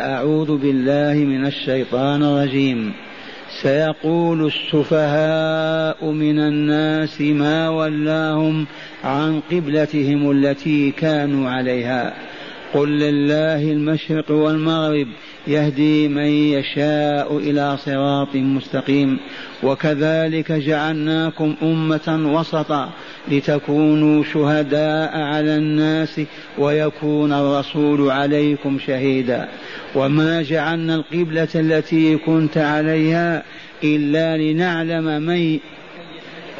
أعوذ بالله من الشيطان الرجيم. سيقول السفهاء من الناس ما ولاهم عن قبلتهم التي كانوا عليها. قل لله المشرق والمغرب يهدي من يشاء إلى صراط مستقيم. وكذلك جعلناكم أمة وسطا لتكونوا شهداء على الناس ويكون الرسول عليكم شهيدا. وما جعلنا القبلة التي كنت عليها إلا لنعلم من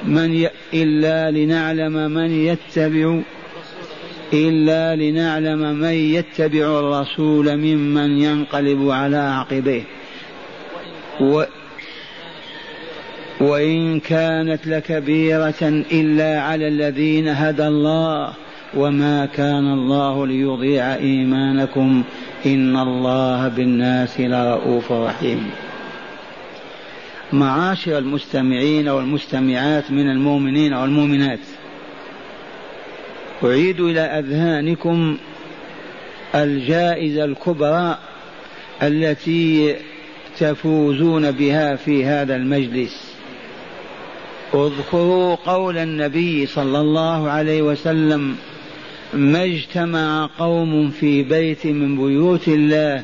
من ي... إلا لنعلم من يتبع إلا لنعلم من يتبع الرسول ممن ينقلب على عقبيه. و وإن كانت لكبيرة إلا على الذين هدى الله. وما كان الله ليضيع إيمانكم. إن الله بالناس لرؤوف رحيم. معاشر المستمعين والمستمعات من المؤمنين والمؤمنات. أعيد إلى أذهانكم الجائزة الكبرى التي تفوزون بها في هذا المجلس. اذكروا قول النبي صلى الله عليه وسلم ما اجتمع قوم في بيت من بيوت الله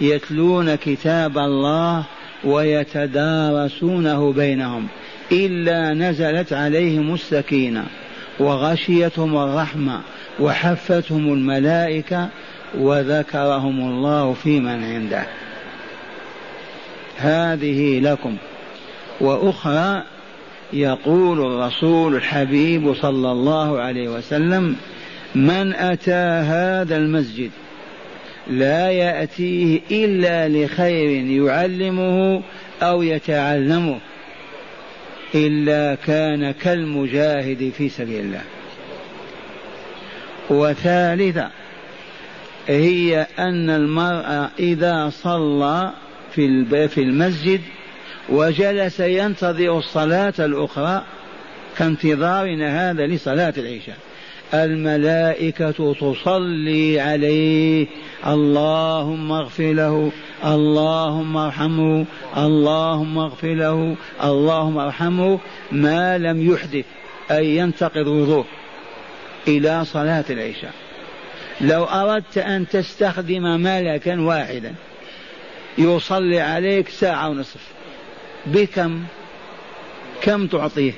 يتلون كتاب الله ويتدارسونه بينهم إلا نزلت عليهم السكينة. وغشيتهم الرحمة وحفتهم الملائكة وذكرهم الله في من عنده. هذه لكم. وأخرى يقول الرسول الحبيب صلى الله عليه وسلم من أتى هذا المسجد لا يأتيه إلا لخير يعلمه أو يتعلمه. إلا كان كالمجاهد في سبيل الله. وثالثة هي أن المرأة إذا صلى في المسجد وجلس ينتظر الصلاة الأخرى كانتظارنا هذا لصلاة العشاء. الملائكة تصلي عليه. اللهم اغفر له اللهم ارحمه اللهم اغفر له اللهم ارحمه. ما لم يحدث أي ينتقض وضوء إلى صلاة العشاء. لو أردت أن تستخدم ملكا واحدا يصلي عليك ساعة ونصف. بكم؟ كم تعطيه؟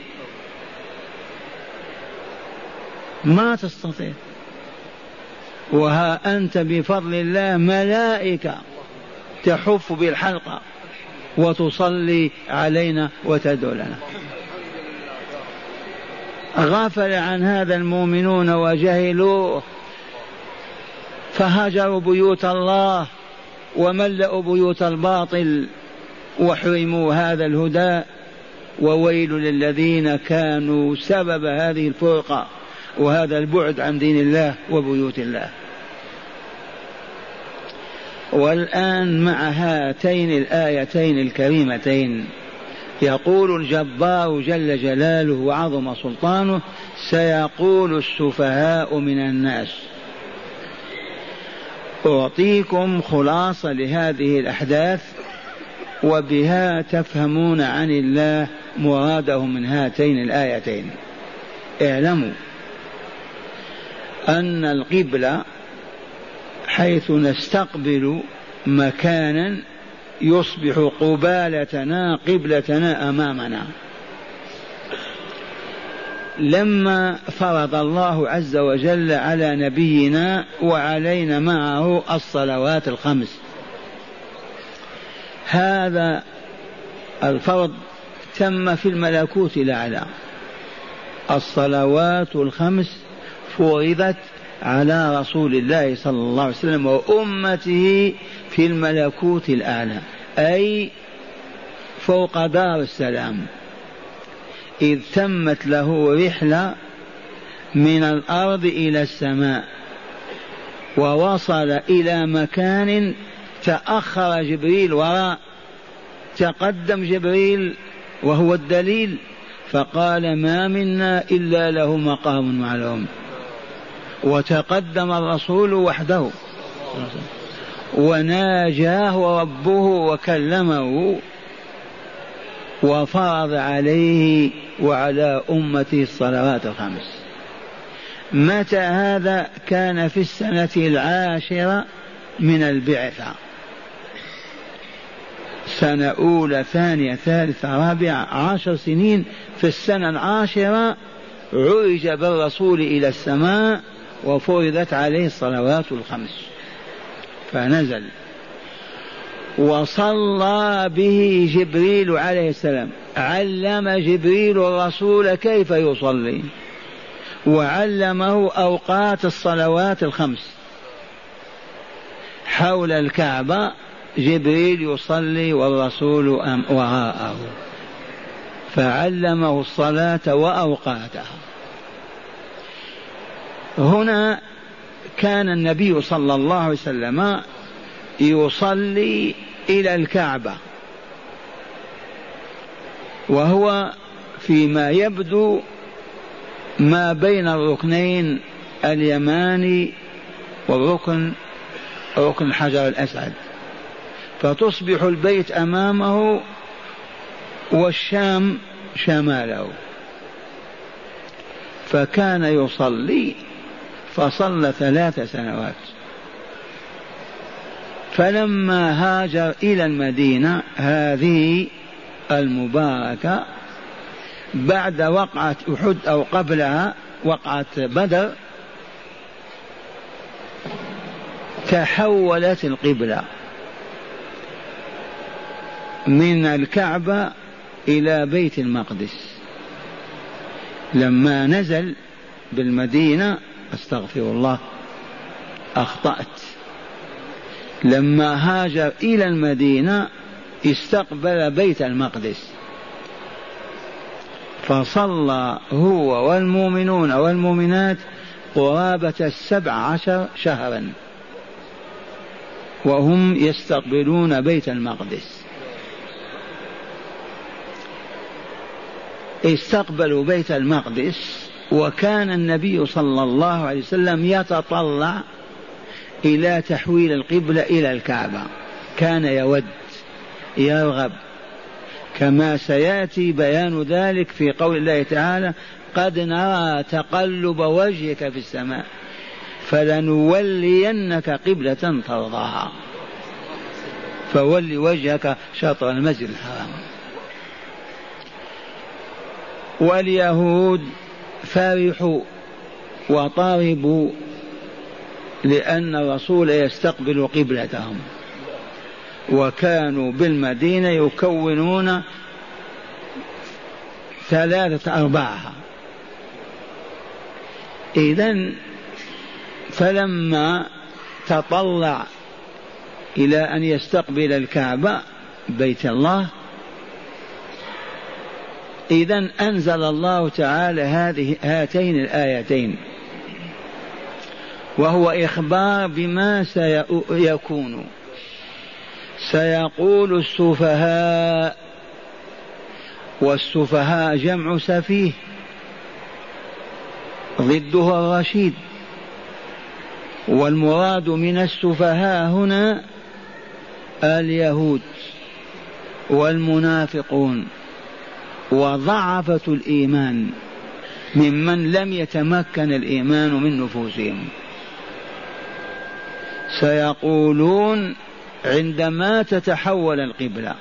ما تستطيع. وها أنت بفضل الله ملائكة تحف بالحلقة وتصلي علينا وتدعو لنا. غفل عن هذا المؤمنون وجهلوه. فهجروا بيوت الله وملأوا بيوت الباطل. وحرموا هذا الهدى. وويل للذين كانوا سبب هذه الفرقة. وهذا البعد عن دين الله وبيوت الله. والآن مع هاتين الآيتين الكريمتين يقول الجبار جل جلاله وعظم سلطانه سيقول السفهاء من الناس. أعطيكم خلاصة لهذه الأحداث وبها تفهمون عن الله مراده من هاتين الآيتين. اعلموا. أن القبلة حيث نستقبل مكانا يصبح قبالتنا قبلتنا أمامنا. لما فرض الله عز وجل على نبينا وعلينا معه الصلوات الخمس. هذا الفرض تم في الملكوت الأعلى. الصلوات الخمس فرضت على رسول الله صلى الله عليه وسلم وأمته في الملكوت الأعلى أي فوق دار السلام. إذ تمت له رحلة من الأرض إلى السماء ووصل إلى مكان تأخر جبريل وراء تقدم جبريل وهو الدليل فقال ما منا إلا له مقام معلوم. وتقدم الرسول وحده. وناجاه ربه وكلمه وفرض عليه وعلى أمته الصلوات الخمس. متى هذا كان في السنة العاشرة من البعثة؟ سنة أولى ثانية ثالثة رابعة عشر سنين في السنة العاشرة عرج بالرسول إلى السماء وفرضت عليه الصلوات الخمس فنزل. وصلى به جبريل عليه السلام علم جبريل الرسول كيف يصلي وعلمه أوقات الصلوات الخمس. حول الكعبة جبريل يصلي والرسول وراءه فعلمه الصلاة وأوقاتها. هنا كان النبي صلى الله عليه وسلم يصلي إلى الكعبة وهو فيما يبدو ما بين الركنين اليماني والركن ركن الحجر الاسود فتصبح البيت أمامه والشام شماله. فكان يصلي فصلى ثلاث سنوات. فلما هاجر إلى المدينة هذه المباركة بعد وقعة أحد أو قبلها وقعة بدر تحولت القبلة من الكعبة إلى بيت المقدس. لما نزل بالمدينة أستغفر الله أخطأت. لما هاجر إلى المدينة استقبل بيت المقدس. فصلى هو والمؤمنون والمؤمنات قرابة السبع عشر شهرا. وهم يستقبلون بيت المقدس. استقبلوا بيت المقدس. وكان النبي صلى الله عليه وسلم يتطلع إلى تحويل القبلة إلى الكعبة. كان يود يرغب. كما سيأتي بيان ذلك في قول الله تعالى قد نرى تقلب وجهك في السماء فلنولينك قبلة ترضاها. فول وجهك شطر المسجد الحرام. واليهود فرحوا وطربوا لأن الرسول يستقبل قبلتهم. وكانوا بالمدينة يكونون ثلاثة أرباعها. إذا فلما تطلع إلى أن يستقبل الكعبة بيت الله إذا أنزل الله تعالى هذه هاتين الآيتين وهو إخبار بما سيكون سيقول السفهاء والسفهاء جمع سفيه ضده الرشيد. والمراد من السفهاء هنا اليهود والمنافقون. وضعفة الإيمان ممن لم يتمكن الإيمان من نفوسهم. سيقولون عندما تتحول القبلة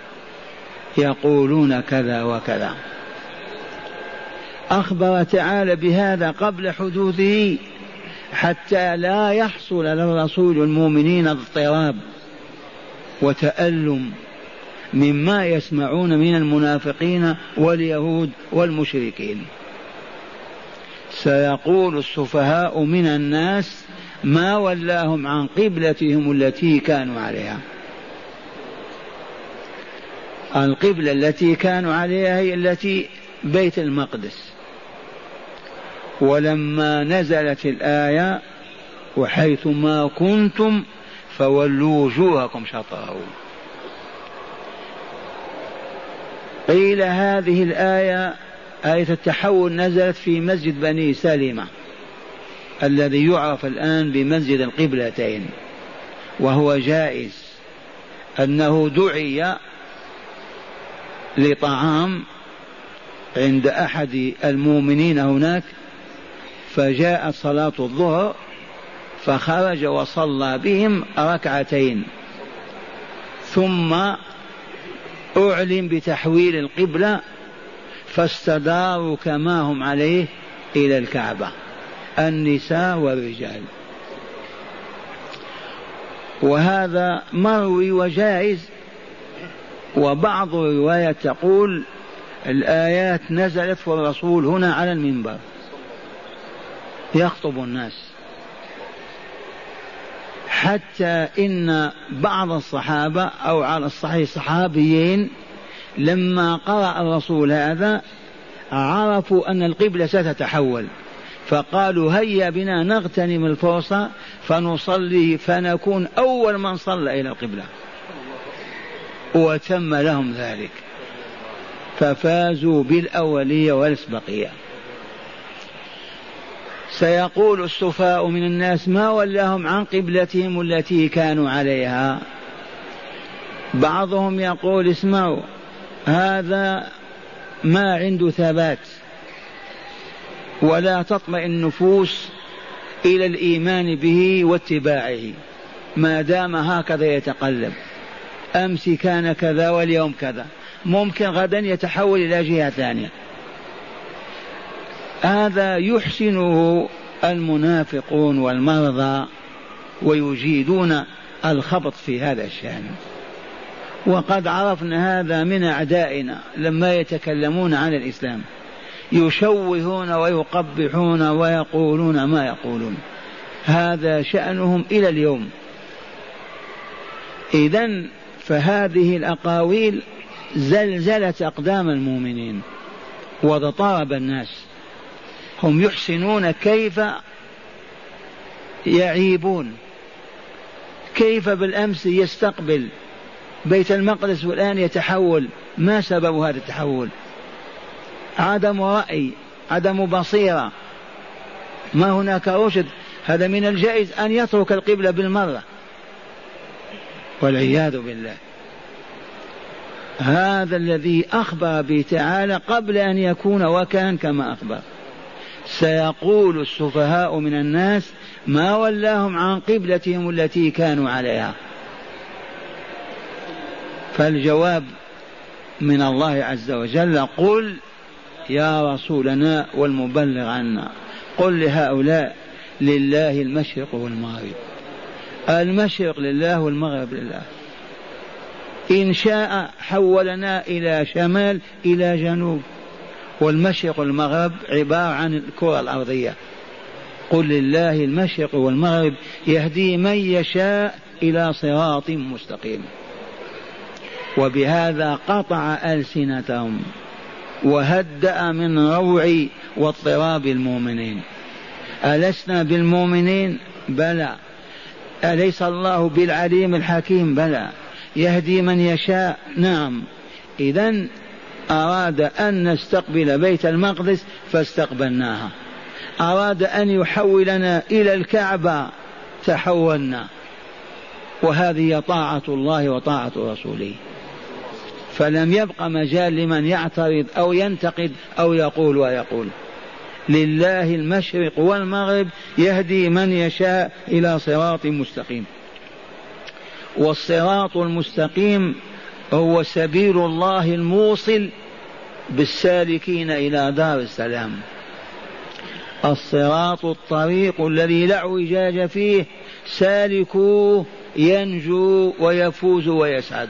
يقولون كذا وكذا. أخبر تعالى بهذا قبل حدوثه حتى لا يحصل للرسول المؤمنين اضطراب وتألم مما يسمعون من المنافقين واليهود والمشركين. سيقول السفهاء من الناس ما ولاهم عن قبلتهم التي كانوا عليها. القبلة التي كانوا عليها هي التي بيت المقدس. ولما نزلت الآية وحيث ما كنتم فولوا وجوهكم شطره قيل هذه الآية آية التحول نزلت في مسجد بني سلمة الذي يعرف الآن بمسجد القبلتين وهو جائز أنه دعي لطعام عند أحد المؤمنين هناك فجاءت صلاة الظهر فخرج وصلى بهم ركعتين ثم أعلم بتحويل القبلة فاستداروا كما هم عليه إلى الكعبة النساء والرجال. وهذا مروي وجائز وبعض الروايات تقول الآيات نزلت والرسول هنا على المنبر يخطب الناس. حتى إن بعض الصحابة أو على الصحيح صحابيين لما قرأ الرسول هذا عرفوا أن القبلة ستتحول. فقالوا هيا بنا نغتنم الفرصة فنصلي فنكون أول من صلى إلى القبلة. وتم لهم ذلك. ففازوا بالأولية والأسبقية. سيقول السفاء من الناس ما ولاهم عن قبلتهم التي كانوا عليها. بعضهم يقول اسمعوا هذا ما عنده ثبات. ولا تطمئن النفوس إلى الإيمان به واتباعه. ما دام هكذا يتقلب. أمس كان كذا واليوم كذا. ممكن غدا يتحول إلى جهة ثانية. هذا يحسنه المنافقون والمرضى ويجيدون الخبط في هذا الشأن. وقد عرفنا هذا من أعدائنا لما يتكلمون عن الإسلام. يشوهون ويقبحون ويقولون ما يقولون. هذا شأنهم إلى اليوم. اذا فهذه الأقاويل زلزلت أقدام المؤمنين واضطرب الناس. هم يحسنون كيف يعيبون. كيف بالأمس يستقبل بيت المقدس والآن يتحول؟ ما سبب هذا التحول؟ عدم رأي عدم بصيرة. ما هناك رشد؟ هذا من الجائز أن يترك القبلة بالمرة. والعياذ بالله. هذا الذي أخبر به تعالى قبل أن يكون وكان كما أخبر. سيقول السفهاء من الناس ما ولاهم عن قبلتهم التي كانوا عليها. فالجواب من الله عز وجل قل يا رسولنا والمبلغ عنا قل لهؤلاء لله المشرق والمغرب. المشرق لله والمغرب لله. إن شاء حولنا إلى شمال إلى جنوب. والمشرق والمغرب عبارة عن الكرة الأرضية. قل لله المشرق والمغرب يهدي من يشاء إلى صراط مستقيم. وبهذا قطع ألسنتهم وهدأ من روع واضطراب المؤمنين. ألسنا بالمؤمنين؟ بلى. أليس الله بالعليم الحكيم؟ بلى. يهدي من يشاء؟ نعم. إذا أراد أن نستقبل بيت المقدس فاستقبلناها. أراد أن يحولنا إلى الكعبة تحولنا. وهذه طاعة الله وطاعة رسوله. فلم يبق مجال لمن يعترض أو ينتقد أو يقول ويقول. لله المشرق والمغرب يهدي من يشاء إلى صراط مستقيم. والصراط المستقيم هو سبيل الله الموصل بالسالكين إلى دار السلام. الصراط الطريق الذي لا اعوجاج فيه سالكوه ينجو ويفوز ويسعد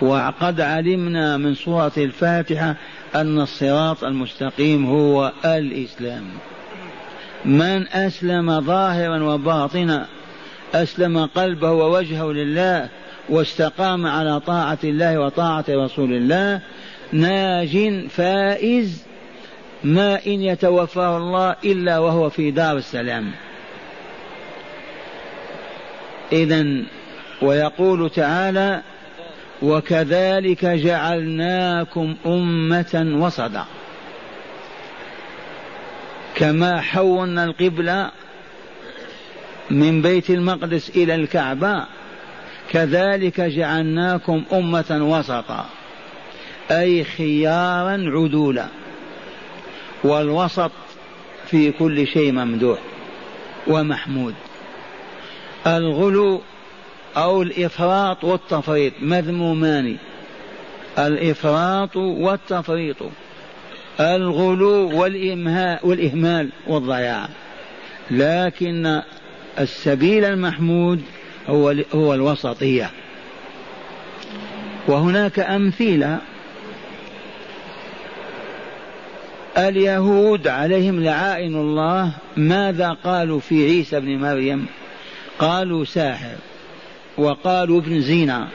وقد علمنا من سورة الفاتحة أن الصراط المستقيم هو الإسلام. من أسلم ظاهرا وباطنا أسلم قلبه ووجهه لله واستقام على طاعة الله وطاعة رسول الله ناج فائز ما إن يتوفاه الله إلا وهو في دار السلام. إذا ويقول تعالى وكذلك جعلناكم أمة وسطا كما حولنا القبلة من بيت المقدس إلى الكعبة كذلك جعلناكم أمة وسطا أي خيارا عدولا والوسط في كل شيء ممدوح ومحمود. الغلو أو الإفراط والتفريط مذمومان الإفراط والتفريط الغلو والإهمال والضياع. لكن السبيل المحمود هو هو الوسطية. وهناك أمثلة. اليهود عليهم لعائن الله. ماذا قالوا في عيسى بن مريم؟ قالوا ساحر. وقالوا ابن زنا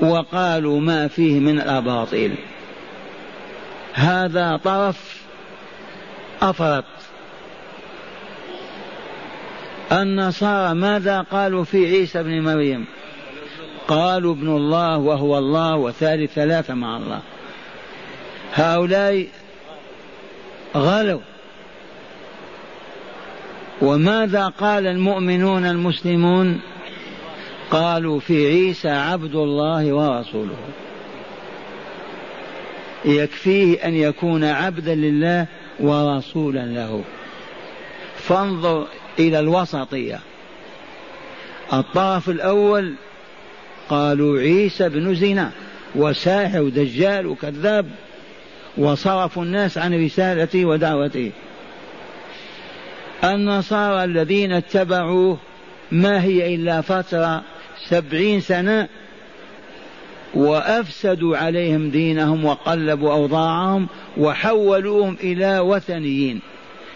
وقالوا ما فيه من الأباطيل. هذا طرف أفرط. النصارى ماذا قالوا في عيسى بن مريم؟ قالوا ابن الله وهو الله وثالث ثلاثة مع الله. هؤلاء غلوا. وماذا قال المؤمنون المسلمون؟ قالوا في عيسى عبد الله ورسوله. يكفيه أن يكون عبدا لله ورسولا له. فانظر إلى الوسطية. الطرف الأول قالوا عيسى بن زنا وساحر ودجال وكذاب وصرفوا الناس عن رسالته ودعوته. النصارى الذين اتبعوه ما هي إلا فترة سبعين سنة وأفسدوا عليهم دينهم وقلبوا أوضاعهم وحولوهم إلى وثنيين.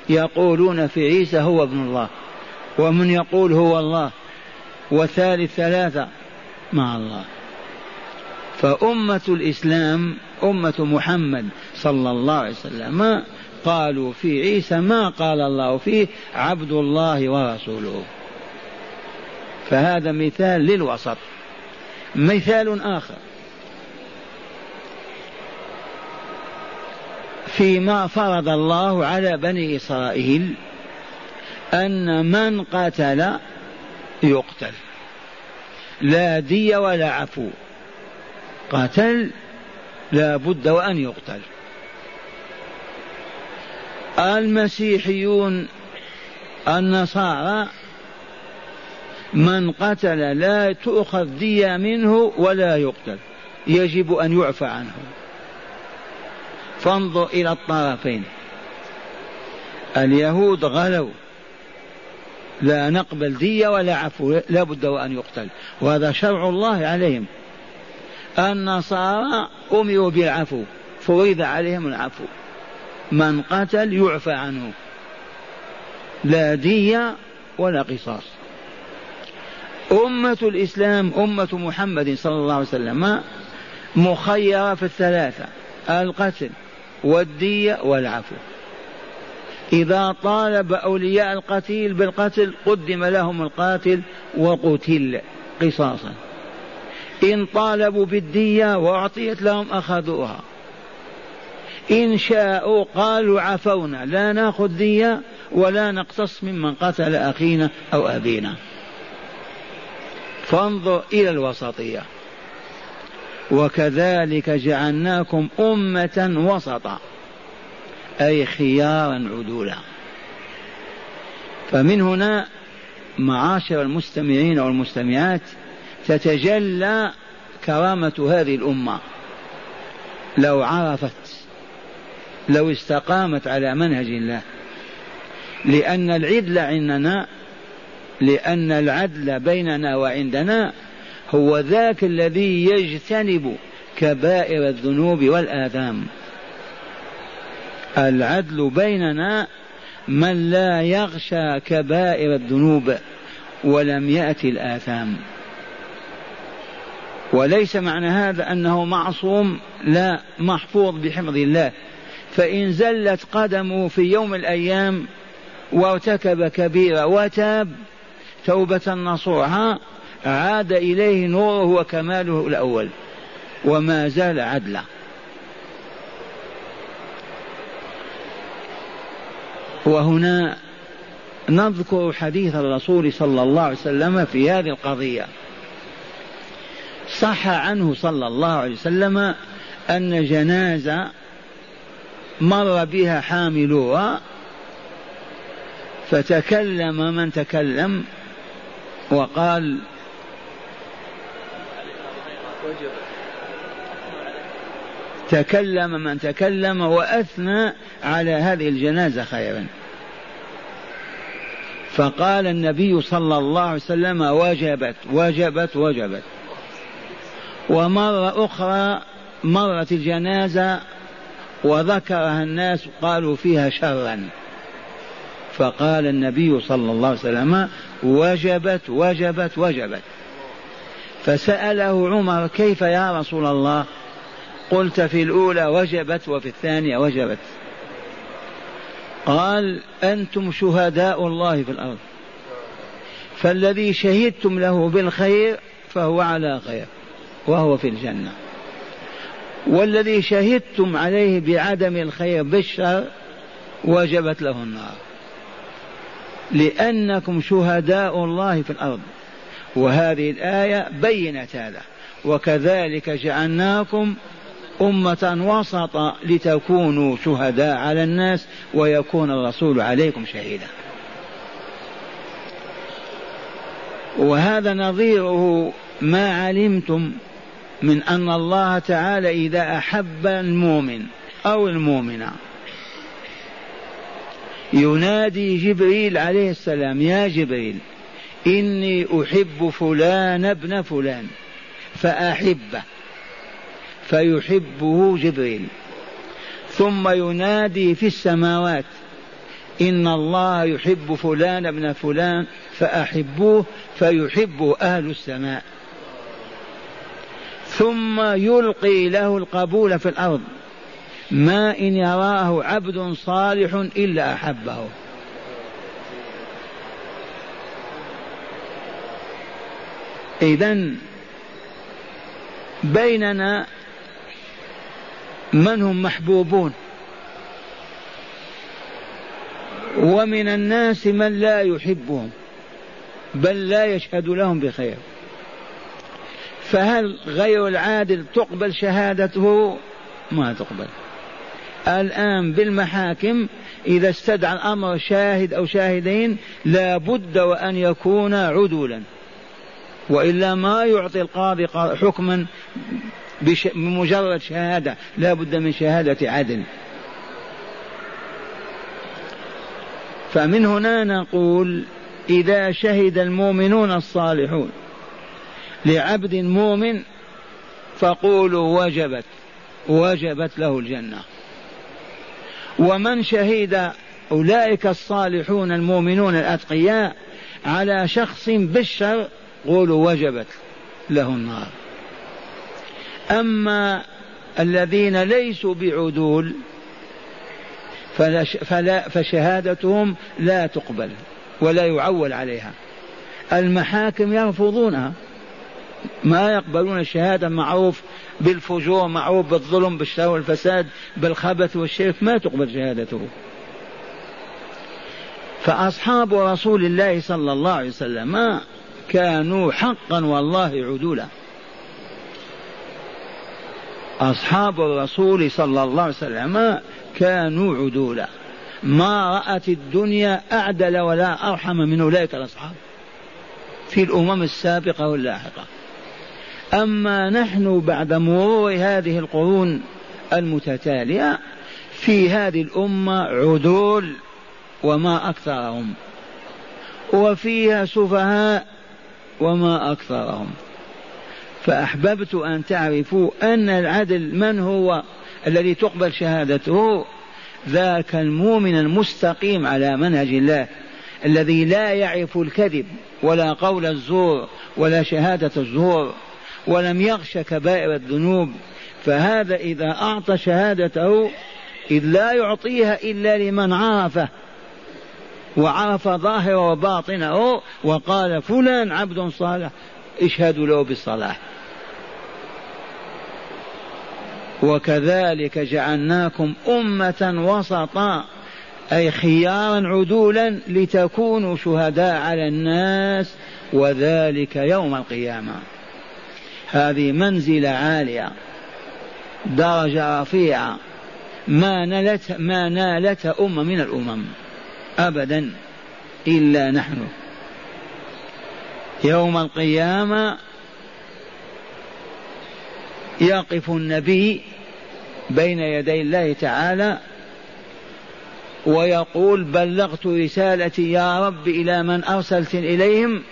يقولون في عيسى هو ابن الله ومن يقول هو الله وثالث ثلاثة مع الله. فأمة الإسلام أمة محمد صلى الله عليه وسلم قالوا في عيسى ما قال الله فيه عبد الله ورسوله. فهذا مثال للوسط. مثال آخر. فيما فرض الله على بني إسرائيل أن من قتل يقتل. لا دي ولا عفو. قتل لا بد وأن يقتل. المسيحيون النصارى من قتل لا تؤخذ دية منه ولا يقتل. يجب أن يعفى عنه. فانظر إلى الطرفين. اليهود غلوا. لا نقبل دية ولا عفو لا بد وأن يقتل. وهذا شرع الله عليهم. النصارى أمروا بالعفو. فرض عليهم العفو. من قتل يعفى عنه. لا دية ولا قصاص. أمة الإسلام أمة محمد صلى الله عليه وسلم مخيرة في الثلاثة. القتل. والدية والعفو. إذا طالب أولياء القتيل بالقتل قدم لهم القاتل وقتل قصاصا. إن طالبوا بالدية وأعطيت لهم أخذوها. إن شاءوا قالوا عفونا لا ناخذ دية ولا نقتص ممن قتل أخينا أو أبينا. فانظر إلى الوسطية. وكذلك جعلناكم أمة وسطا أي خيارا عدولا. فمن هنا معاشر المستمعين والمستمعات تتجلى كرامة هذه الأمة. لو عرفت لو استقامت على منهج الله. لأن العدل عندنا لأن العدل بيننا وعندنا هو ذاك الذي يجتنب كبائر الذنوب والآثام. العدل بيننا من لا يغشى كبائر الذنوب ولم يأتي الآثام. وليس معنى هذا أنه معصوم لا محفوظ بحفظ الله. فإن زلت قدمه في يوم الأيام وارتكب كبيرة وتاب توبة نصوحا عاد إليه نوره وكماله الأول. وما زال عدلا. وهنا نذكر حديث الرسول صلى الله عليه وسلم في هذه القضية. صح عنه صلى الله عليه وسلم أن جنازة مر بها حاملوها فتكلم من تكلم وقال تكلم من تكلم وأثنى على هذه الجنازة خيرا. فقال النبي صلى الله عليه وسلم وجبت وجبت وجبت. ومرة أخرى مرت الجنازة وذكرها الناس قالوا فيها شرا. فقال النبي صلى الله عليه وسلم وجبت وجبت وجبت. فسأله عمر كيف يا رسول الله؟ قلت في الأولى وجبت وفي الثانية وجبت. قال أنتم شهداء الله في الأرض. فالذي شهدتم له بالخير فهو على خير وهو في الجنة. والذي شهدتم عليه بعدم الخير بالشر وجبت له النار. لأنكم شهداء الله في الأرض. وهذه الآية بينت هذا. وكذلك جعلناكم أمة وسطا لتكونوا شهداء على الناس ويكون الرسول عليكم شهيدا. وهذا نظيره ما علمتم من أن الله تعالى إذا أحب المؤمن أو المؤمنة ينادي جبريل عليه السلام يا جبريل إني أحب فلان ابن فلان فأحبه فيحبه جبريل. ثم ينادي في السماوات إن الله يحب فلان ابن فلان فأحبوه فيحبه أهل السماء. ثم يلقي له القبول في الأرض ما إن يراه عبد صالح إلا أحبه. إذا بيننا من هم محبوبون؟ ومن الناس من لا يحبهم بل لا يشهد لهم بخير. فهل غير العادل تقبل شهادته؟ ما تقبل. الآن بالمحاكم إذا استدعى الأمر شاهد أو شاهدين لا بد وأن يكون عدولا. وإلا ما يعطي القاضي حكما بمجرد شهادة. لا بد من شهادة عدل. فمن هنا نقول إذا شهد المؤمنون الصالحون لعبد مؤمن فقولوا وجبت وجبت له الجنة. ومن شهد أولئك الصالحون المؤمنون الأتقياء على شخص بالشر قولوا وجبت له النار. أما الذين ليسوا بعدول فلا فلا فشهادتهم لا تقبل ولا يعول عليها. المحاكم يرفضونها ما يقبلون الشهادة معروف بالفجور معروف بالظلم بالشر والفساد بالخبث والشرك ما تقبل شهادته. فأصحاب رسول الله صلى الله عليه وسلم كانوا حقا والله عدولا. أصحاب الرسول صلى الله عليه وسلم كانوا عدولا. ما رأت الدنيا أعدل ولا أرحم من أولئك الأصحاب. في الأمم السابقة واللاحقة. أما نحن بعد مرور هذه القرون المتتالية في هذه الأمة عدول وما أكثرهم. وفيها سفهاء وما أكثرهم. فأحببت أن تعرفوا أن العدل من هو؟ الذي تقبل شهادته. ذاك المؤمن المستقيم على منهج الله الذي لا يعرف الكذب ولا قول الزور ولا شهادة الزور ولم يغش كبائر الذنوب. فهذا إذا أعطى شهادته إذ لا يعطيها إلا لمن عرفه. وعرف ظاهره وباطنه وقال فلان عبد صالح اشهدوا له بالصلاح. وكذلك جعلناكم أمة وسطا أي خيارا عدولا لتكونوا شهداء على الناس وذلك يوم القيامة. هذه منزلة عالية درجة رفيعة ما نالت ما نالت أمة من الأمم. أبدا إلا نحن. يوم القيامة يقف النبي بين يدي الله تعالى ويقول بلغت رسالتي يا رب إلى من أرسلت إليهم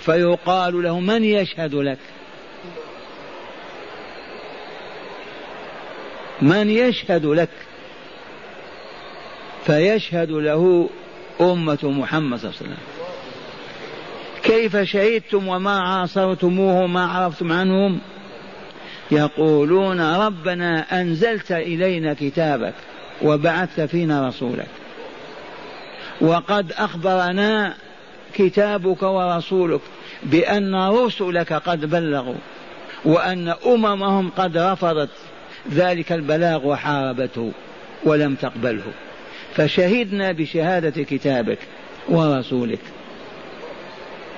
فيقال له من يشهد لك؟ من يشهد لك؟ فيشهد له أمة محمد صلى الله عليه وسلم. كيف شهدتم وما عاصرتموه ما عرفتم عنهم؟ يقولون ربنا أنزلت إلينا كتابك وبعثت فينا رسولك. وقد أخبرنا كتابك ورسولك بأن رسلك قد بلغوا وأن أممهم قد رفضت. ذلك البلاغ وحاربته ولم تقبله. فشهدنا بشهادة كتابك ورسولك.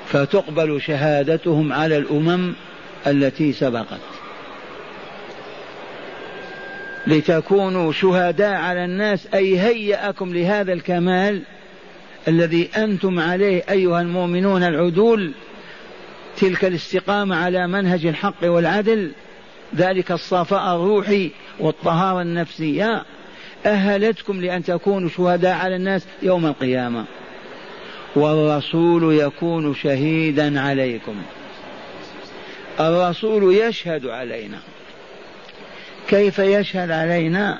فتقبل شهادتهم على الأمم التي سبقت. لتكونوا شهداء على الناس أي هيأكم لهذا الكمال الذي أنتم عليه أيها المؤمنون العدول. تلك الاستقامة على منهج الحق والعدل. ذلك الصفاء الروحي والطهارة النفسية. أهلتكم لأن تكونوا شهداء على الناس يوم القيامة. والرسول يكون شهيدا عليكم. الرسول يشهد علينا. كيف يشهد علينا؟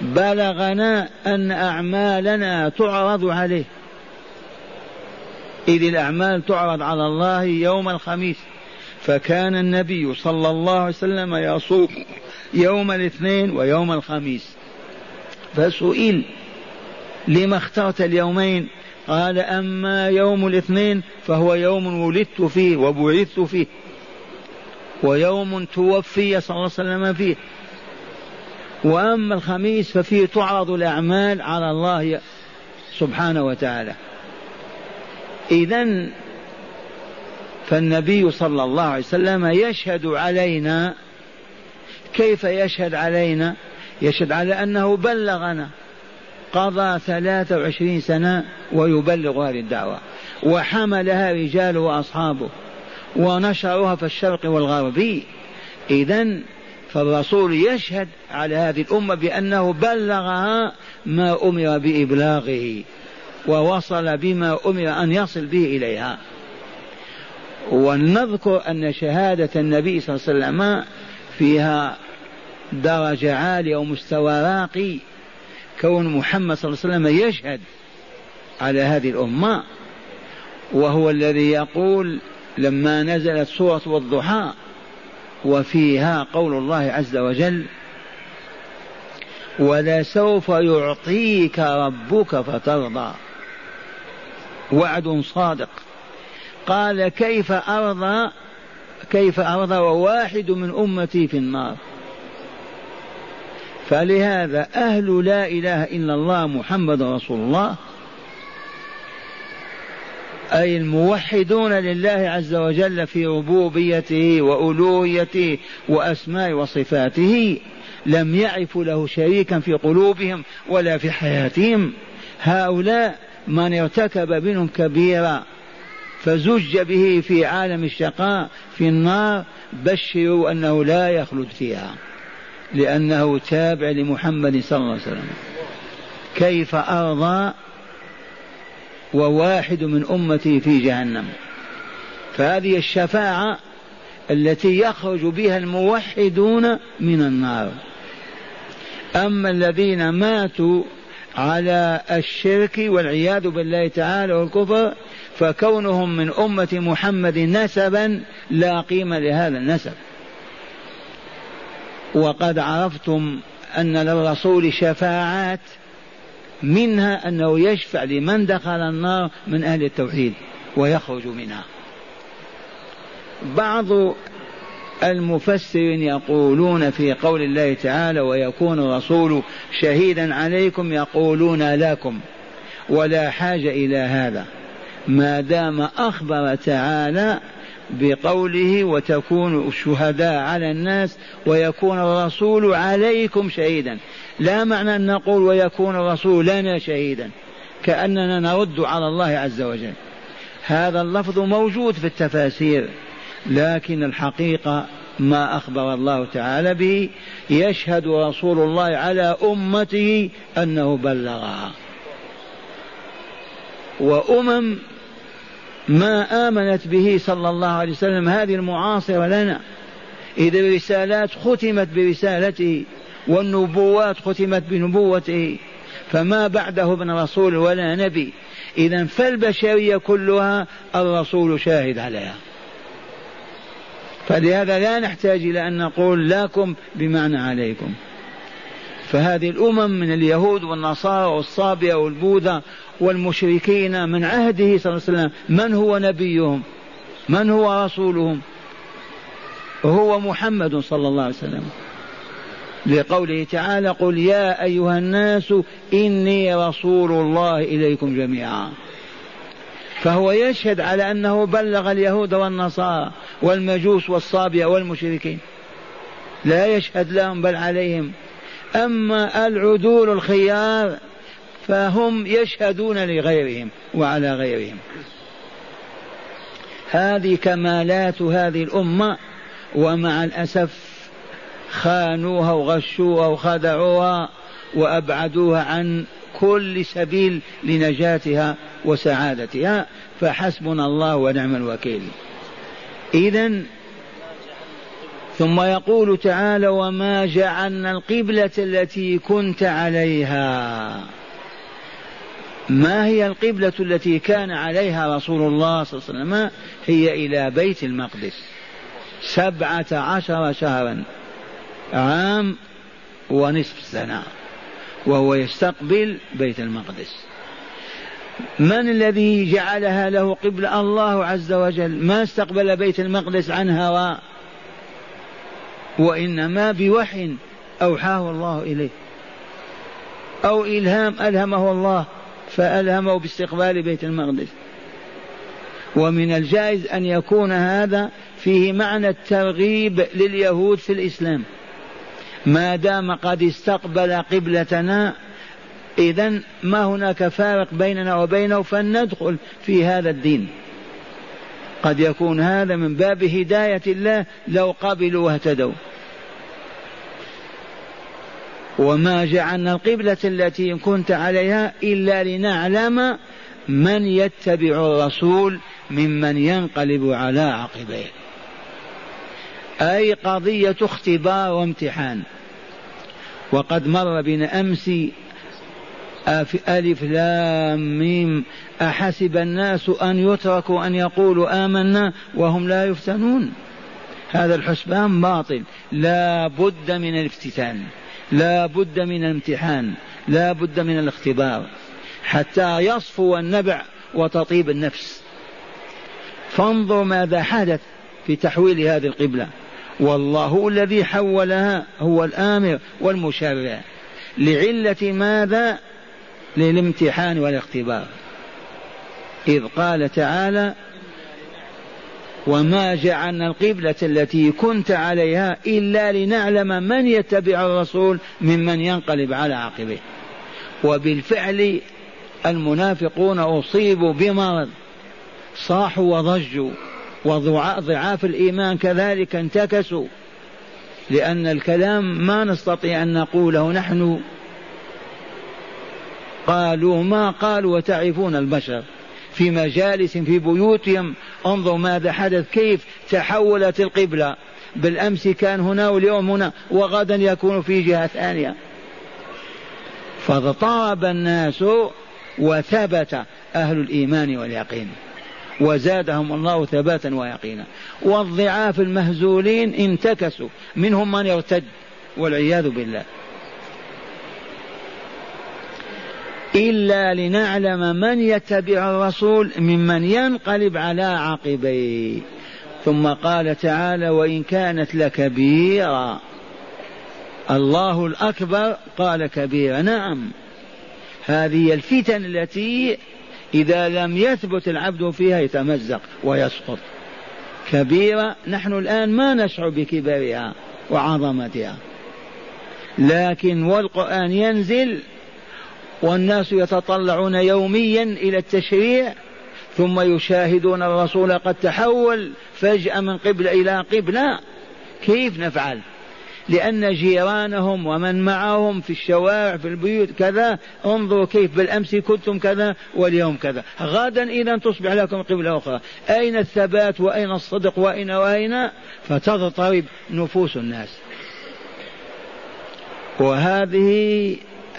بلغنا أن أعمالنا تعرض عليه. إذ الأعمال تعرض على الله يوم الخميس. فكان النبي صلى الله عليه وسلم يصوم. يوم الاثنين ويوم الخميس. فسئل لما اخترت اليومين؟ قال أما يوم الاثنين فهو يوم ولدت فيه وبعثت فيه ويوم توفي صلى الله عليه وسلم فيه. وأما الخميس ففيه تعرض الأعمال على الله سبحانه وتعالى. إذا فالنبي صلى الله عليه وسلم يشهد علينا كيف يشهد علينا؟ يشهد على أنه بلغنا قضى ثلاثة وعشرين سنة ويبلغ هذه الدعوة وحملها رجاله وأصحابه ونشروها في الشرق والغرب إذا فالرسول يشهد على هذه الأمة بأنه بلغها ما أمر بإبلاغه ووصل بما أمر أن يصل به إليها. ونذكر أن شهادة النبي صلى الله عليه وسلم فيها درجة عالية ومستوى راقي. كون محمد صلى الله عليه وسلم يشهد على هذه الأمة وهو الذي يقول لما نزلت سورة والضحى وفيها قول الله عز وجل ولسوف يعطيك ربك فترضى وعد صادق. قال كيف أرضى كيف أرضى وواحد من أمتي في النار. فلهذا أهل لا إله إلا الله محمد رسول الله أي الموحدون لله عز وجل في ربوبيته وألوهيته وأسماء وصفاته لم يعرفوا له شريكا في قلوبهم ولا في حياتهم. هؤلاء من ارتكب منهم كبيرة فزج به في عالم الشقاء في النار بشروا أنه لا يخلد فيها لأنه تابع لمحمد صلى الله عليه وسلم. كيف أرضى وواحد من أمتي في جهنم. فهذه الشفاعة التي يخرج بها الموحدون من النار. أما الذين ماتوا على الشرك والعياذ بالله تعالى والكفر فكونهم من أمة محمد نسبا لا قيمة لهذا النسب. وقد عرفتم أن للرسول شفاعات منها أنه يشفع لمن دخل النار من أهل التوحيد ويخرج منها. بعض المفسرين يقولون في قول الله تعالى ويكون الرسول شهيدا عليكم يقولون لكم ولا حاجة إلى هذا. ما دام أخبر تعالى بقوله وتكون الشهداء على الناس ويكون الرسول عليكم شهيدا. لا معنى أن نقول ويكون الرسول لنا شهيدا. كأننا نرد على الله عز وجل. هذا اللفظ موجود في التفاسير لكن الحقيقة ما أخبر الله تعالى به يشهد رسول الله على أمته أنه بلغها. وأمم ما آمنت به صلى الله عليه وسلم هذه المعاصرة لنا. إذا الرسالات ختمت برسالته والنبوات ختمت بنبوته فما بعده ابن رسول ولا نبي. إذا فالبشرية كلها الرسول شاهد عليها. فلهذا لا نحتاج إلى أن نقول لكم بمعنى عليكم. فهذه الأمم من اليهود والنصارى والصابئة والبوذا والمشركين من عهده صلى الله عليه وسلم من هو نبيهم؟ من هو رسولهم؟ هو محمد صلى الله عليه وسلم. لقوله تعالى قل يا أيها الناس إني رسول الله إليكم جميعا. فهو يشهد على أنه بلغ اليهود والنصارى والمجوس والصابئة والمشركين. لا يشهد لهم بل عليهم. أما العدول الخيار فهم يشهدون لغيرهم وعلى غيرهم. هذه كمالات هذه الأمة ومع الأسف خانوها وغشوها وخدعوها وأبعدوها عن كل سبيل لنجاتها وسعادتها. فحسبنا الله ونعم الوكيل. إذا ثم يقول تعالى وما جعلنا القبلة التي كنت عليها ما هي القبلة التي كان عليها رسول الله صلى الله عليه وسلم؟ هي إلى بيت المقدس. سبعة عشر شهرا عام ونصف سنة وهو يستقبل بيت المقدس. من الذي جعلها له قبلة الله عز وجل؟ ما استقبل بيت المقدس عن هواء وإنما بوحي أوحاه الله إليه. أو إلهام ألهمه الله. فألهمه باستقبال بيت المقدس. ومن الجائز أن يكون هذا فيه معنى الترغيب لليهود في الإسلام. ما دام قد استقبل قبلتنا إذا ما هناك فارق بيننا وبينه فلندخل في هذا الدين. قد يكون هذا من باب هداية الله لو قبلوا واهتدوا. وما جعلنا القبلة التي كنت عليها إلا لنعلم من يتبع الرسول ممن ينقلب على عقبيه. أي قضية اختبار وامتحان. وقد مر بنا أمس ألف لام ميم أحسب الناس أن يتركوا أن يقولوا آمنا وهم لا يفتنون. هذا الحسبان باطل لا بد من الافتتان. لا بد من الامتحان لا بد من الاختبار حتى يصفو النبع وتطيب النفس. فانظر ماذا حدث في تحويل هذه القبلة. والله الذي حولها هو الآمر والمشرع. لعلة ماذا؟ للامتحان والاختبار. إذ قال تعالى وما جعلنا القبلة التي كنت عليها إلا لنعلم من يتبع الرسول ممن ينقلب على عقبه وبالفعل المنافقون أصيبوا بمرض صاحوا وضجوا وضعاف الإيمان كذلك انتكسوا. لأن الكلام ما نستطيع أن نقوله نحن. قالوا ما قالوا وتعرفون البشر. في مجالس في بيوتهم. انظر ماذا حدث كيف تحولت القبلة. بالأمس كان هنا واليوم هنا وغدا يكون في جهة ثانية. فاضطرب الناس وثبت أهل الإيمان واليقين. وزادهم الله ثباتا ويقينا. والضعاف المهزولين انتكسوا منهم من يرتد والعياذ بالله. إلا لنعلم من يتبع الرسول ممن ينقلب على عقبيه. ثم قال تعالى وإن كانت لكبيرة. الله الأكبر قال كبيرة. نعم. هذه الفتن التي إذا لم يثبت العبد فيها يتمزق ويسقط. كبيرة نحن الآن ما نشعر بكبرها وعظمتها. لكن والقرآن ينزل والناس يتطلعون يوميا إلى التشريع ثم يشاهدون الرسول قد تحول فجأة من قبلة إلى قبلة كيف نفعل؟ لأن جيرانهم ومن معهم في الشوارع في البيوت كذا انظروا كيف بالأمس كنتم كذا واليوم كذا. غدا إذا تصبح لكم قبلة أخرى. أين الثبات؟ وأين الصدق؟ وأين وأين؟ فتضطرب نفوس الناس. وهذه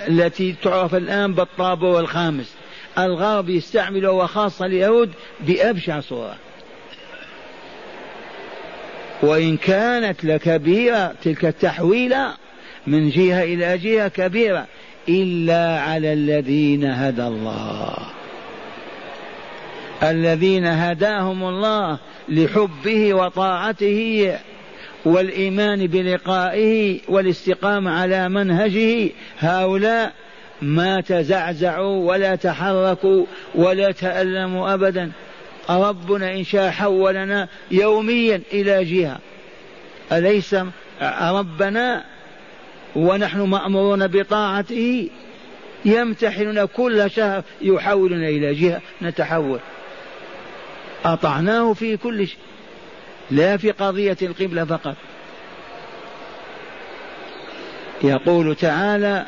التي تعرف الآن بالطابور الخامس الغرب يستعمله وخاصة اليهود بأبشع صورة. وإن كانت لكبيرة تلك التحويلة من جهة إلى جهة كبيرة إلا على الذين هدى الله. الذين هداهم الله لحبه وطاعته والإيمان بلقائه والاستقامة على منهجه هؤلاء ما تزعزعوا ولا تحركوا ولا تألموا أبدا. ربنا إن شاء حولنا يوميا إلى جهة. أليس ربنا ونحن مأمورون بطاعته؟ يمتحننا كل شهر يحولنا إلى جهة نتحول. أطعناه في كل شيء. لا في قضية القبلة فقط. يقول تعالى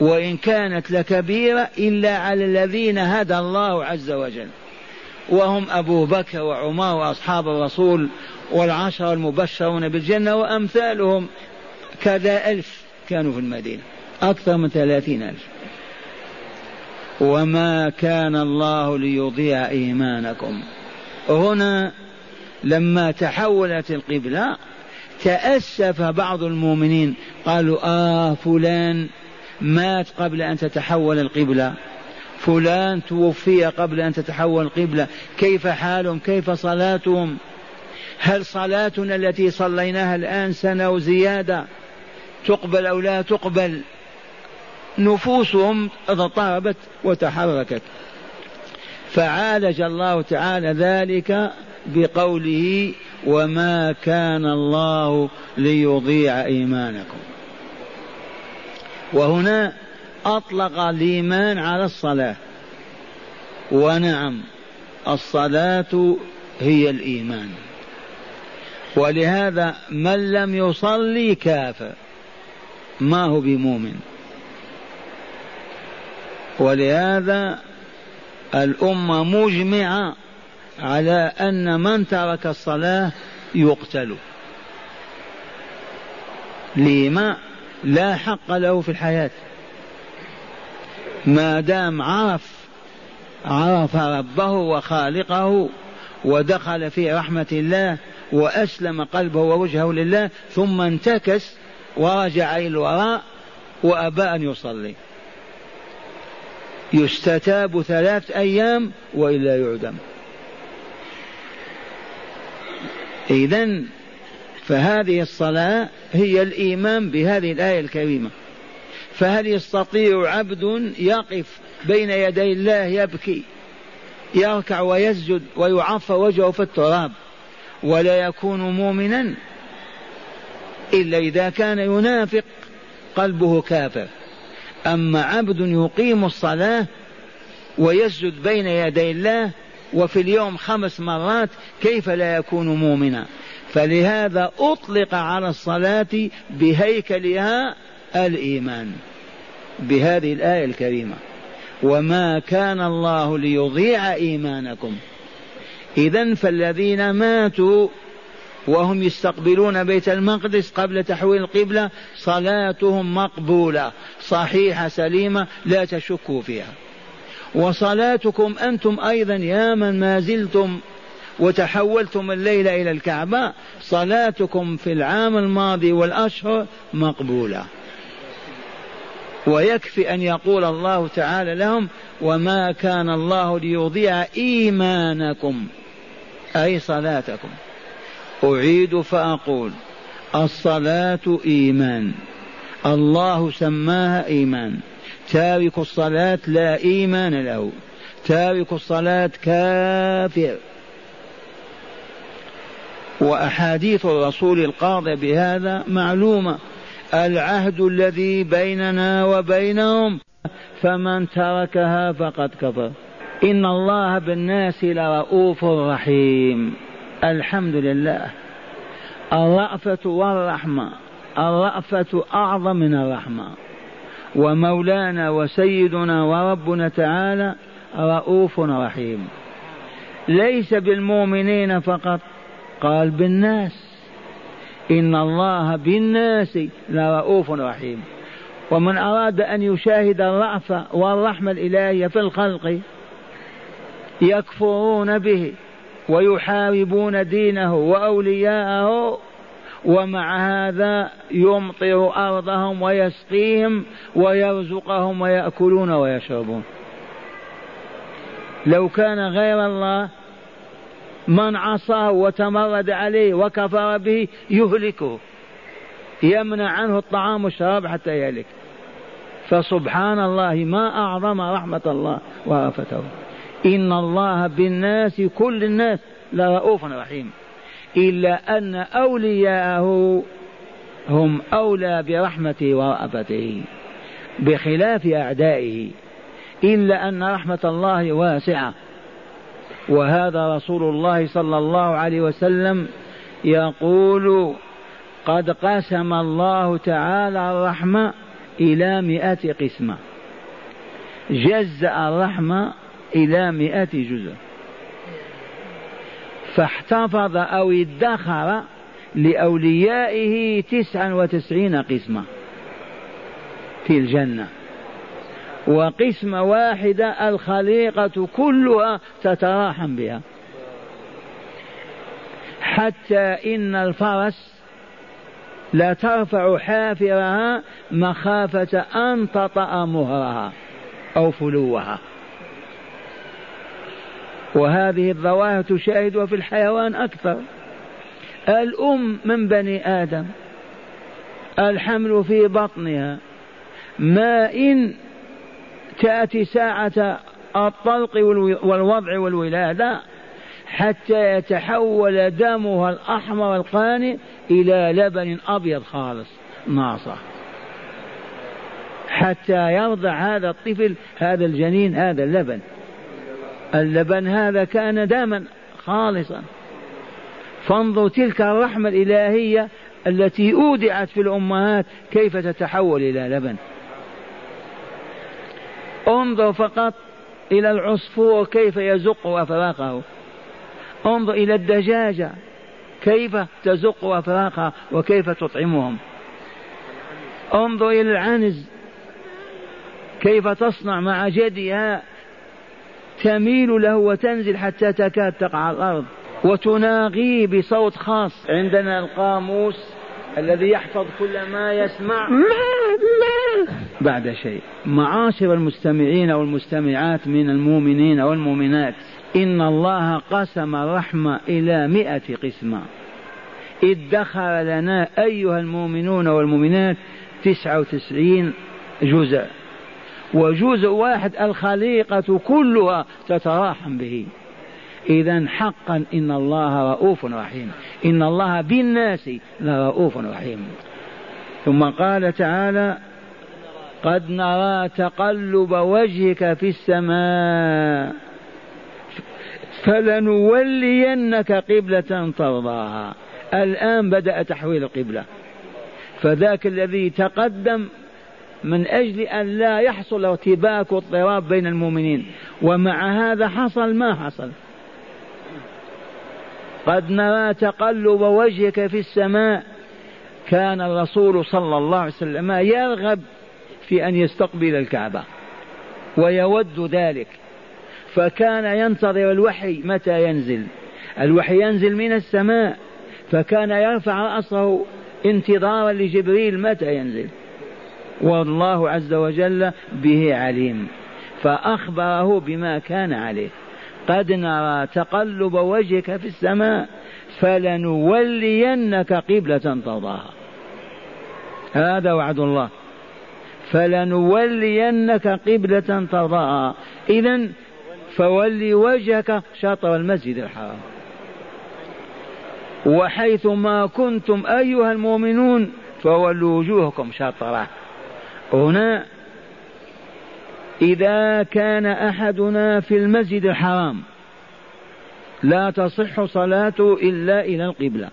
وإن كانت لكبيرة إلا على الذين هدى الله عز وجل وهم أبو بكر وعمر وأصحاب الرسول والعشرة المبشرون بالجنة وأمثالهم كذا ألف كانوا في المدينة أكثر من ثلاثين ألف. وما كان الله ليضيع إيمانكم. هنا لما تحولت القبلة تأسف بعض المؤمنين. قالوا آه فلان مات قبل أن تتحول القبلة. فلان توفي قبل أن تتحول القبلة. كيف حالهم؟ كيف صلاتهم؟ هل صلاتنا التي صليناها الآن سنة وزيادة؟ تقبل أو لا تقبل؟ نفوسهم اضطربت وتحركت. فعالج الله تعالى ذلك بقوله وما كان الله ليضيع ايمانكم. وهنا أطلق الإيمان على الصلاة. ونعم الصلاة هي الإيمان. ولهذا من لم يصلي كافر ما هو بمؤمن؟ ولهذا الأمة مجمعة على أن من ترك الصلاة يقتل. لما لا حق له في الحياة. ما دام عرف عرف ربه وخالقه ودخل في رحمة الله وأسلم قلبه ووجهه لله ثم انتكس ورجع إلى الوراء وأبى أن يصلي. يستتاب ثلاث أيام وإلا يعدم. إذا فهذه الصلاة هي الإيمان بهذه الآية الكريمة. فهل يستطيع عبد يقف بين يدي الله يبكي يركع ويسجد ويعفى وجهه في التراب ولا يكون مؤمنا؟ إلا إذا كان ينافق قلبه كافر. أما عبد يقيم الصلاة ويسجد بين يدي الله وفي اليوم خمس مرات كيف لا يكون مؤمنا؟ فلهذا أطلق على الصلاة بهيكلها الإيمان بهذه الآية الكريمة. وما كان الله ليضيع إيمانكم. إذا فالذين ماتوا وهم يستقبلون بيت المقدس قبل تحويل القبلة صلاتهم مقبولة صحيحة سليمة لا تشكوا فيها. وصلاتكم أنتم أيضا يا من ما زلتم وتحولتم الليلة إلى الكعبة. صلاتكم في العام الماضي والأشهر مقبولة. ويكفي أن يقول الله تعالى لهم وما كان الله ليضيع إيمانكم أي صلاتكم. أعيد فأقول الصلاة إيمان. الله سماها إيمان. تارك الصلاة لا إيمان له. تارك الصلاة كافر. وأحاديث الرسول القاضي بهذا معلومة. العهد الذي بيننا وبينهم فمن تركها فقد كفر. إن الله بالناس لرؤوف رحيم. الحمد لله. الرأفة والرحمة. الرأفة أعظم من الرحمة. ومولانا وسيدنا وربنا تعالى رؤوف رحيم. ليس بالمؤمنين فقط قال بالناس. إن الله بالناس لرؤوف رحيم. ومن أراد أن يشاهد الرأفة والرحمة الإلهية في الخلق يكفرون به ويحاربون دينه وأولياءه ومع هذا يمطر أرضهم ويسقيهم ويرزقهم ويأكلون ويشربون. لو كان غير الله من عصاه وتمرد عليه وكفر به يهلكه. يمنع عنه الطعام والشراب حتى يهلك. فسبحان الله ما أعظم رحمة الله ورافته إن الله بالناس كل الناس لرؤوف رحيم. إلا أن أولياءه هم أولى برحمته ورأفته بخلاف أعدائه إلا أن رحمة الله واسعة. وهذا رسول الله صلى الله عليه وسلم يقول قد قسم الله تعالى الرحمة إلى مئة قسمة جزأ الرحمة إلى مئة جزء. فاحتفظ أو ادخر لأوليائه تسعا وتسعين قسمة في الجنة. وقسمة واحدة الخليقة كلها تتراحم بها. حتى إن الفرس لا ترفع حافرها مخافة أن تطأ مهرها أو فلوها. وهذه الظواهر تشاهدها في الحيوان أكثر. الأم من بني آدم الحمل في بطنها. ما إن تأتي ساعة الطلق والوضع والولادة حتى يتحول دمها الأحمر القاني إلى لبن أبيض خالص ناصع. حتى يرضع هذا الطفل هذا الجنين هذا اللبن. اللبن هذا كان دما خالصا. فانظر تلك الرحمة الإلهية التي أودعت في الأمهات كيف تتحول إلى لبن. انظر فقط إلى العصفور كيف يزق أفراقه. انظر إلى الدجاجة كيف تزق أفراقها وكيف تطعمهم. انظر إلى العنز كيف تصنع مع جدها تميل له وتنزل حتى تكاد تقع على الأرض. وتناغيه بصوت خاص. عندنا القاموس الذي يحفظ كل ما يسمع. ما ما بعد شيء. معاشر المستمعين والمستمعات من المؤمنين والمؤمنات. إن الله قسم الرحمة إلى مئة قسمة. ادخر لنا أيها المؤمنون والمؤمنات تسعة وتسعين جزء. وجزء واحد الخليقة كلها تتراحم به. إذا حقا إن الله رؤوف رحيم. إن الله بالناس لرؤوف رحيم. ثم قال تعالى قد نرى تقلب وجهك في السماء فلنولينك قبلة ترضاها. الآن بدأ تحويل القبلة. فذاك الذي تقدم من أجل أن لا يحصل ارتباك واضطراب بين المؤمنين. ومع هذا حصل ما حصل. قد نرى تقلب وجهك في السماء. كان الرسول صلى الله عليه وسلم يرغب في أن يستقبل الكعبة. ويود ذلك. فكان ينتظر الوحي متى ينزل. الوحي ينزل من السماء. فكان يرفع رأسه انتظارا لجبريل متى ينزل. والله عز وجل به عليم. فأخبره بما كان عليه. قد نرى تقلب وجهك في السماء فلنولينك قبلة ترضاها. هذا وعد الله. فلنولينك قبلة ترضاها. إذا فولي وجهك شطر المسجد الحرام. وحيث ما كنتم أيها المؤمنون فولوا وجوهكم شطره هنا إذا كان أحدنا في المسجد الحرام لا تصح صلاته إلا إلى القبلة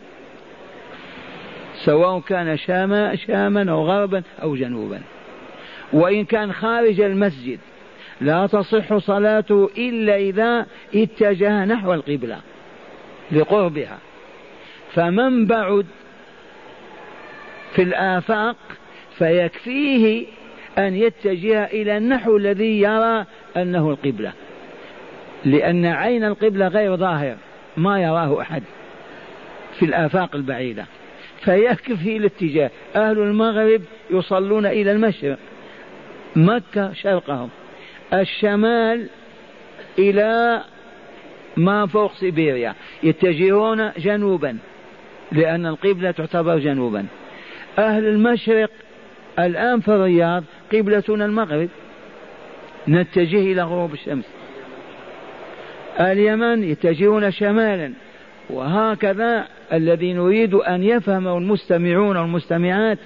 سواء كان شاما شاما أو غربا أو جنوبا. وإن كان خارج المسجد لا تصح صلاته إلا إذا اتجه نحو القبلة لقربها. فمن بعد في الآفاق فيكفيه أن يتجه إلى النحو الذي يرى أنه القبلة. لأن عين القبلة غير ظاهر ما يراه أحد في الآفاق البعيدة. فيكفي الاتجاه. أهل المغرب يصلون إلى المشرق. مكة شرقهم. الشمال إلى ما فوق سيبيريا. يتجهون جنوبا لأن القبلة تعتبر جنوبا. أهل المشرق الآن في الرياض قبلتنا المغرب نتجه إلى غروب الشمس. اليمن يتجهون شمالا وهكذا الذي نريد أن يفهمه المستمعون والمستمعات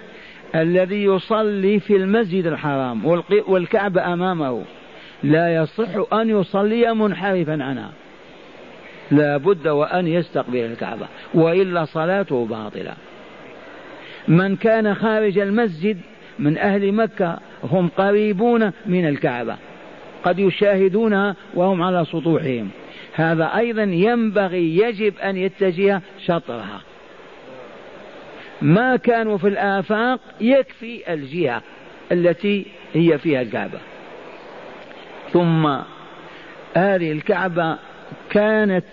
الذي يصلي في المسجد الحرام والكعبة أمامه. لا يصح أن يصلي منحرفا عنها. لا بد وأن يستقبل الكعبة وإلا صلاته باطلة. من كان خارج المسجد من أهل مكة هم قريبون من الكعبة. قد يشاهدونها وهم على سطوحهم. هذا أيضا ينبغي يجب أن يتجه شطرها. ما كانوا في الآفاق يكفي الجهة التي هي فيها الكعبة. ثم هذه الكعبة كانت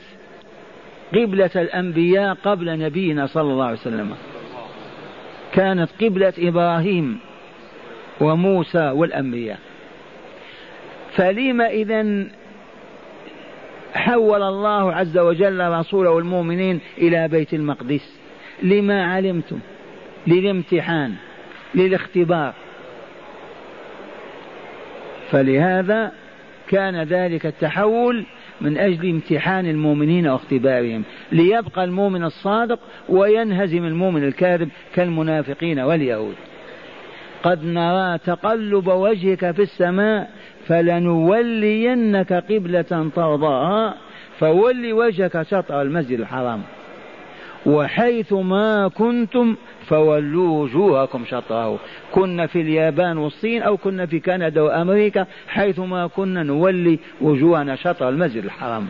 قبلة الأنبياء قبل نبينا صلى الله عليه وسلم. كانت قبلة إبراهيم. وموسى والأنبياء. فلما إذا حول الله عز وجل رسوله والمؤمنين إلى بيت المقدس؟ لما علمتم؟ للامتحان؟ للاختبار؟ فلهذا كان ذلك التحول من أجل امتحان المؤمنين واختبارهم ليبقى المؤمن الصادق وينهزم المؤمن الكاذب كالمنافقين واليهود. قد نرى تقلب وجهك في السماء فلنولينك قبلة ترضاها فول وجهك شطر المسجد الحرام. وحيث ما كنتم فولوا وجوهكم شطره. كنا في اليابان والصين أو كنا في كندا وأمريكا حيث ما كنا نولي وجوهنا شطر المسجد الحرام.